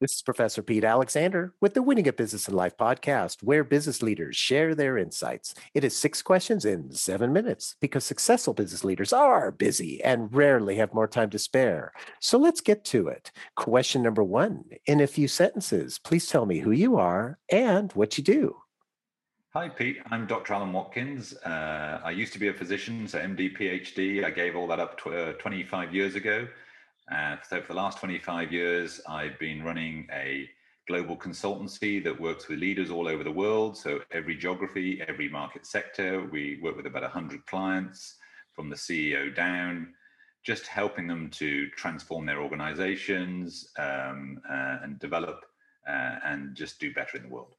This is Professor Pete Alexander with the Winning at Business and Life podcast, where business leaders share their insights. It is six questions in seven minutes because successful business leaders are busy and rarely have more time to spare. So let's get to it. Question number one In a few sentences, please tell me who you are and what you do. Hi, Pete. I'm Dr. Alan Watkins. Uh, I used to be a physician, so MD, PhD. I gave all that up uh, 25 years ago. Uh, so for the last 25 years, I've been running a global consultancy that works with leaders all over the world. So every geography, every market sector, we work with about 100 clients from the CEO down, just helping them to transform their organizations um, uh, and develop uh, and just do better in the world.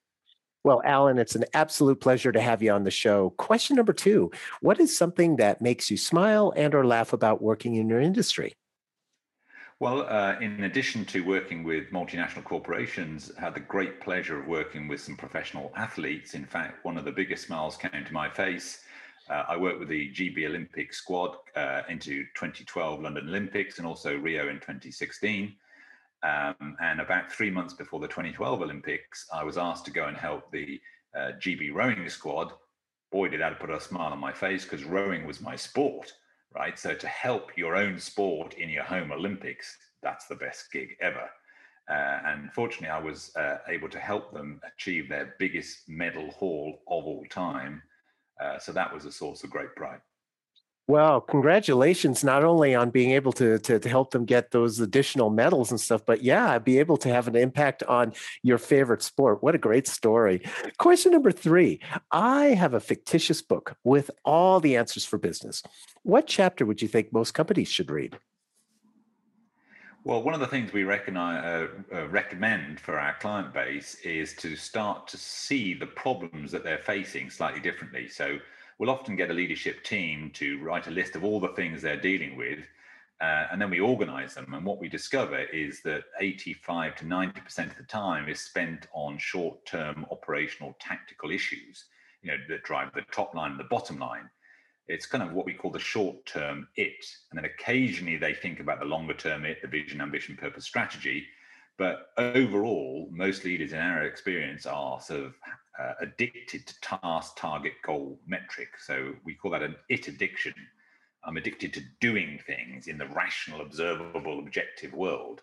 Well, Alan, it's an absolute pleasure to have you on the show. Question number two What is something that makes you smile and or laugh about working in your industry? Well, uh, in addition to working with multinational corporations, I had the great pleasure of working with some professional athletes. In fact, one of the biggest smiles came to my face. Uh, I worked with the GB Olympic squad uh, into 2012 London Olympics and also Rio in 2016. Um, and about three months before the 2012 Olympics, I was asked to go and help the uh, GB rowing squad. Boy, did that put a smile on my face because rowing was my sport right? So to help your own sport in your home Olympics, that's the best gig ever. Uh, and fortunately, I was uh, able to help them achieve their biggest medal haul of all time. Uh, so that was a source of great pride. Well, congratulations not only on being able to, to, to help them get those additional medals and stuff, but yeah, be able to have an impact on your favorite sport. What a great story. Question number three I have a fictitious book with all the answers for business. What chapter would you think most companies should read? Well, one of the things we uh, uh, recommend for our client base is to start to see the problems that they're facing slightly differently. So, we'll often get a leadership team to write a list of all the things they're dealing with, uh, and then we organize them. And what we discover is that 85 to 90% of the time is spent on short term operational tactical issues, you know, that drive the top line and the bottom line. It's kind of what we call the short term it. And then occasionally they think about the longer term it, the vision, ambition, purpose, strategy. But overall, most leaders in our experience are sort of uh, addicted to task, target, goal, metric. So we call that an it addiction. I'm addicted to doing things in the rational, observable, objective world.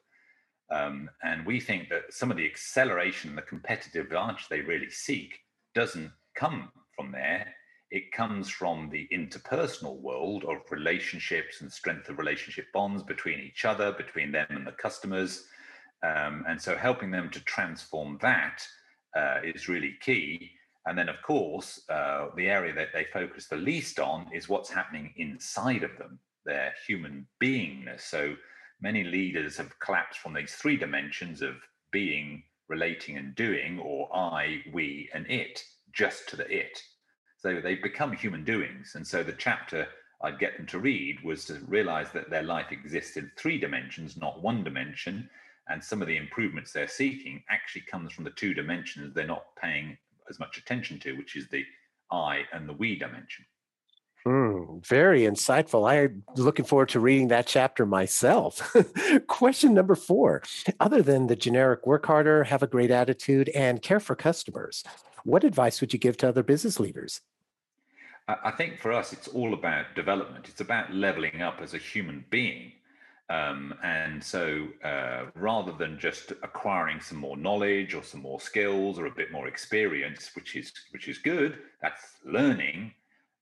Um, and we think that some of the acceleration, the competitive advantage they really seek doesn't come from there. It comes from the interpersonal world of relationships and strength of relationship bonds between each other, between them and the customers. Um, and so helping them to transform that uh, is really key. And then, of course, uh, the area that they focus the least on is what's happening inside of them, their human beingness. So many leaders have collapsed from these three dimensions of being, relating, and doing, or I, we, and it, just to the it. So they've become human doings. And so the chapter I'd get them to read was to realize that their life exists in three dimensions, not one dimension and some of the improvements they're seeking actually comes from the two dimensions they're not paying as much attention to, which is the I and the we dimension. Mm, very insightful. I'm looking forward to reading that chapter myself. Question number four Other than the generic work harder, have a great attitude, and care for customers, what advice would you give to other business leaders? I think for us, it's all about development. It's about leveling up as a human being. Um, and so uh, rather than just acquiring some more knowledge or some more skills or a bit more experience, which is which is good, that's learning.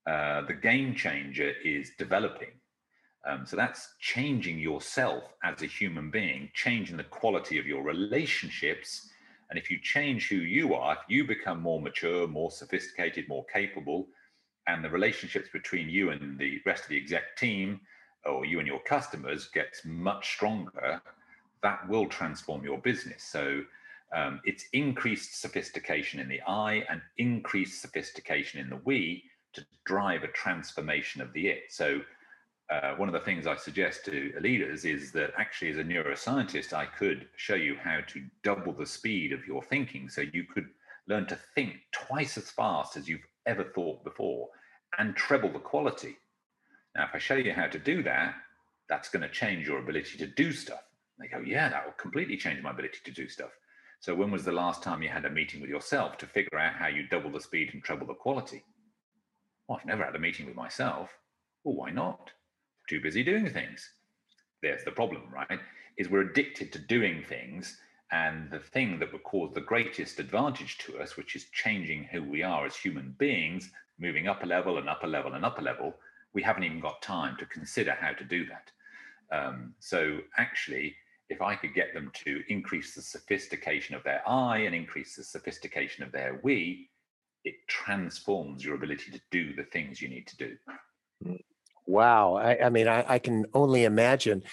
Uh, the game changer is developing. Um, so that's changing yourself as a human being, changing the quality of your relationships. And if you change who you are, if you become more mature, more sophisticated, more capable, and the relationships between you and the rest of the exec team or you and your customers gets much stronger, that will transform your business. So um, it's increased sophistication in the I and increased sophistication in the we to drive a transformation of the it. So uh, one of the things I suggest to leaders is that actually, as a neuroscientist, I could show you how to double the speed of your thinking. So you could learn to think twice as fast as you've ever thought before and treble the quality. Now, if I show you how to do that, that's going to change your ability to do stuff. They go, yeah, that will completely change my ability to do stuff. So when was the last time you had a meeting with yourself to figure out how you double the speed and treble the quality? Well, I've never had a meeting with myself. Well, why not? Too busy doing things. There's the problem, right? Is we're addicted to doing things. And the thing that would cause the greatest advantage to us, which is changing who we are as human beings, moving up a level and up a level and up a level, we haven't even got time to consider how to do that. Um, so actually, if I could get them to increase the sophistication of their I and increase the sophistication of their we, it transforms your ability to do the things you need to do. Wow. I, I mean, I, I, can only imagine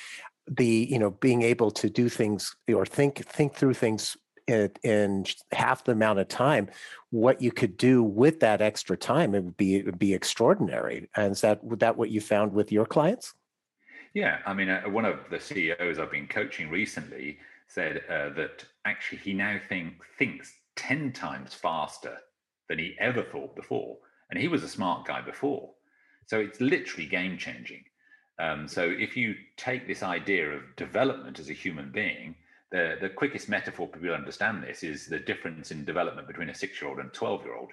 the, you know, being able to do things or think think through things in, in half the amount of time, what you could do with that extra time, it would be it would be extraordinary. And is that that what you found with your clients? Yeah, I mean, uh, one of the CEOs I've been coaching recently said uh, that actually he now think thinks ten times faster than he ever thought before, and he was a smart guy before. So it's literally game changing. Um, so if you take this idea of development as a human being, the, the quickest metaphor people understand this is the difference in development between a six year old and a 12 year old.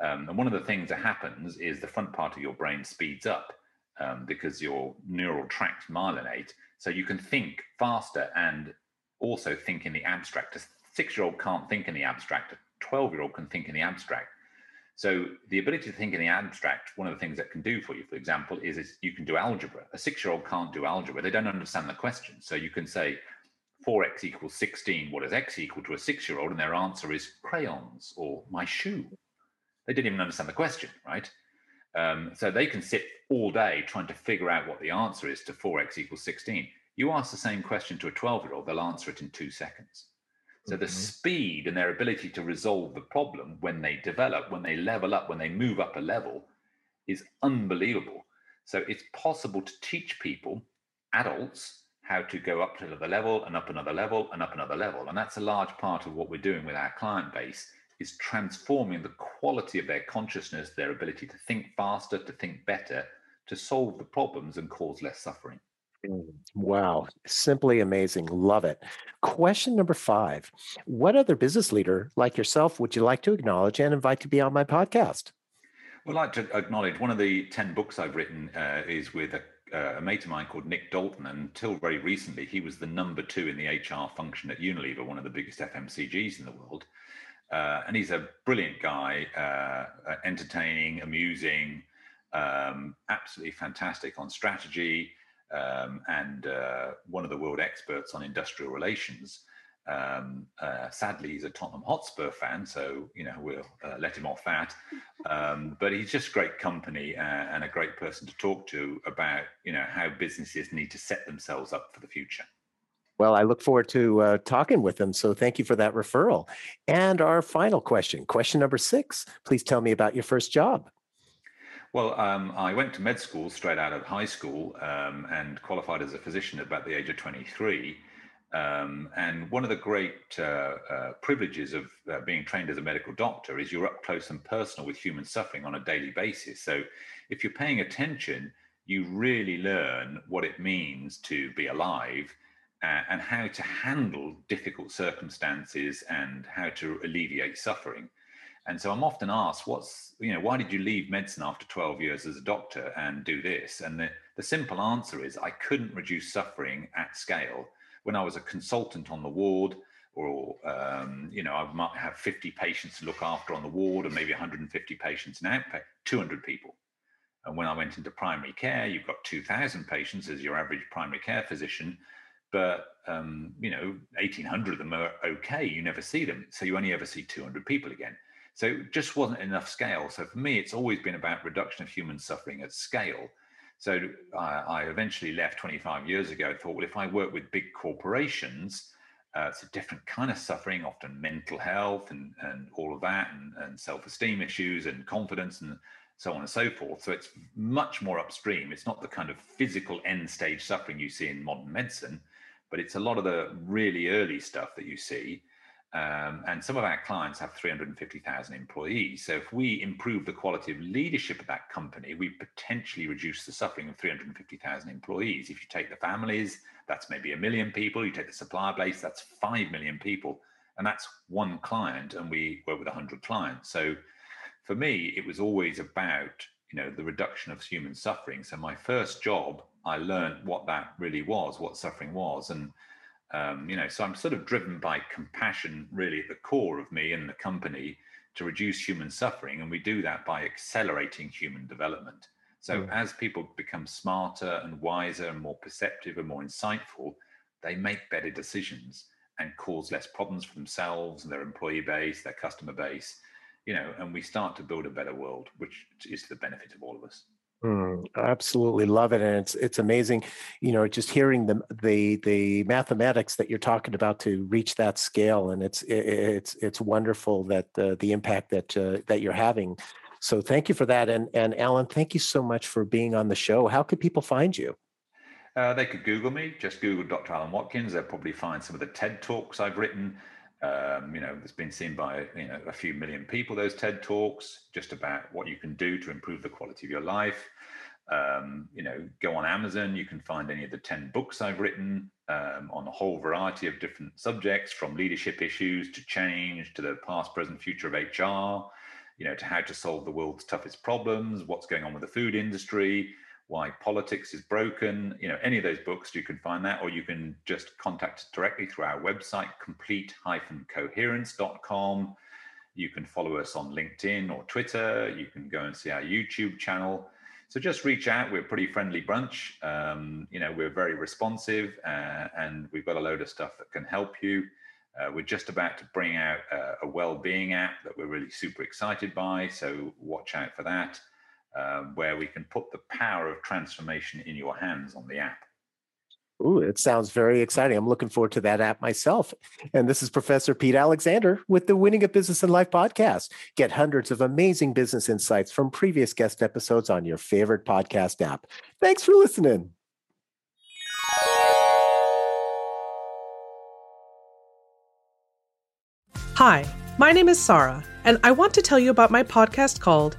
Um, and one of the things that happens is the front part of your brain speeds up um, because your neural tracts myelinate. So you can think faster and also think in the abstract. A six year old can't think in the abstract, a 12 year old can think in the abstract. So the ability to think in the abstract, one of the things that can do for you, for example, is, is you can do algebra. A six year old can't do algebra. They don't understand the question. So you can say 4x equals 16. What is x equal to a six year old? And their answer is crayons or my shoe. They didn't even understand the question, right? Um, so they can sit all day trying to figure out what the answer is to 4x equals 16. You ask the same question to a 12 year old, they'll answer it in two seconds. So mm-hmm. the speed and their ability to resolve the problem when they develop, when they level up, when they move up a level is unbelievable. So it's possible to teach people, adults, how to go up to another level and up another level and up another level. And that's a large part of what we're doing with our client base is transforming the quality of their consciousness, their ability to think faster, to think better, to solve the problems and cause less suffering. Mm, wow, simply amazing. Love it. Question number five What other business leader like yourself would you like to acknowledge and invite to be on my podcast? I'd like to acknowledge one of the 10 books I've written uh, is with a, uh, a, mate of mine called Nick Dalton. And until very recently, he was the number two in the HR function at Unilever, one of the biggest FMCGs in the world. Uh, and he's a brilliant guy, uh, uh, entertaining, amusing, um, absolutely fantastic on strategy, um, and uh, one of the world experts on industrial relations. Um, uh, sadly, he's a Tottenham Hotspur fan, so you know we'll uh, let him off that. Um, but he's just great company and a great person to talk to about you know how businesses need to set themselves up for the future. Well, I look forward to uh, talking with him. So thank you for that referral. And our final question, question number six. Please tell me about your first job. Well, um, I went to med school straight out of high school um, and qualified as a physician at about the age of 23. Um, and one of the great uh, uh, privileges of uh, being trained as a medical doctor is you're up close and personal with human suffering on a daily basis. So if you're paying attention, you really learn what it means to be alive uh, and how to handle difficult circumstances and how to alleviate suffering. And so I'm often asked, what's, you know, why did you leave medicine after 12 years as a doctor and do this? And the, the simple answer is I couldn't reduce suffering at scale. When I was a consultant on the ward, or, um, you know, I might have 50 patients to look after on the ward, and maybe 150 patients in outpatient, 200 people. And when I went into primary care, you've got 2,000 patients as your average primary care physician but um, you know 1800 of them are okay. You never see them. So you only ever see 200 people again. So it just wasn't enough scale. So for me it's always been about reduction of human suffering at scale so I, I eventually left 25 years ago thought well if i work with big corporations uh, it's a different kind of suffering often mental health and, and all of that and, and self-esteem issues and confidence and so on and so forth. So it's much more upstream. It's not the kind of physical end stage suffering you see in modern medicine but it's a lot of the really early stuff that you see. Um, and some of our clients have 350,000 employees. So if we improve the quality of leadership of that company, we potentially reduce the suffering of 350,000 employees. If you take the families, that's maybe a million people. You take the supplier base, that's 5 million people. And that's one client, and we work with 100 clients. So for me, it was always about you know the reduction of human suffering. So my first job, I learned what that really was, what suffering was, and um, you know, so I'm sort of driven by compassion, really at the core of me and the company, to reduce human suffering, and we do that by accelerating human development. So mm. as people become smarter and wiser and more perceptive and more insightful, they make better decisions and cause less problems for themselves and their employee base, their customer base, you know, and we start to build a better world, which is to the benefit of all of us. Mm, absolutely love it, and it's it's amazing, you know, just hearing the the the mathematics that you're talking about to reach that scale, and it's it's it's wonderful that uh, the impact that uh, that you're having so thank you for that. And, and Alan, thank you so much for being on the show. How could people find you? Uh, they could Google me, just Google Dr. Alan Watkins. They'll probably find some of the TED Talks I've written. Um, you know, it's been seen by you know a few million people. Those TED Talks, just about what you can do to improve the quality of your life. Um, you know, go on Amazon. You can find any of the ten books I've written um, on a whole variety of different subjects, from leadership issues to change to the past, present, future of HR you know, to how to solve the world's toughest problems, what's going on with the food industry, why politics is broken. You know, any of those books, you can find that, or you can just contact us directly through our website, complete-coherence.com. You can follow us on LinkedIn or Twitter. You can go and see our YouTube channel. So just reach out. We're a pretty friendly bunch. Um, you know, we're very responsive, uh, and we've got a load of stuff that can help you. Uh, we're just about to bring out a, a well-being app that we're really super excited by, so watch out for that, uh, where we can put the power of transformation in your hands on the app. Ooh, it sounds very exciting. I'm looking forward to that app myself. And this is Professor Pete Alexander with the Winning at Business and Life podcast. Get hundreds of amazing business insights from previous guest episodes on your favorite podcast app. Thanks for listening. Hi, my name is Sarah, and I want to tell you about my podcast called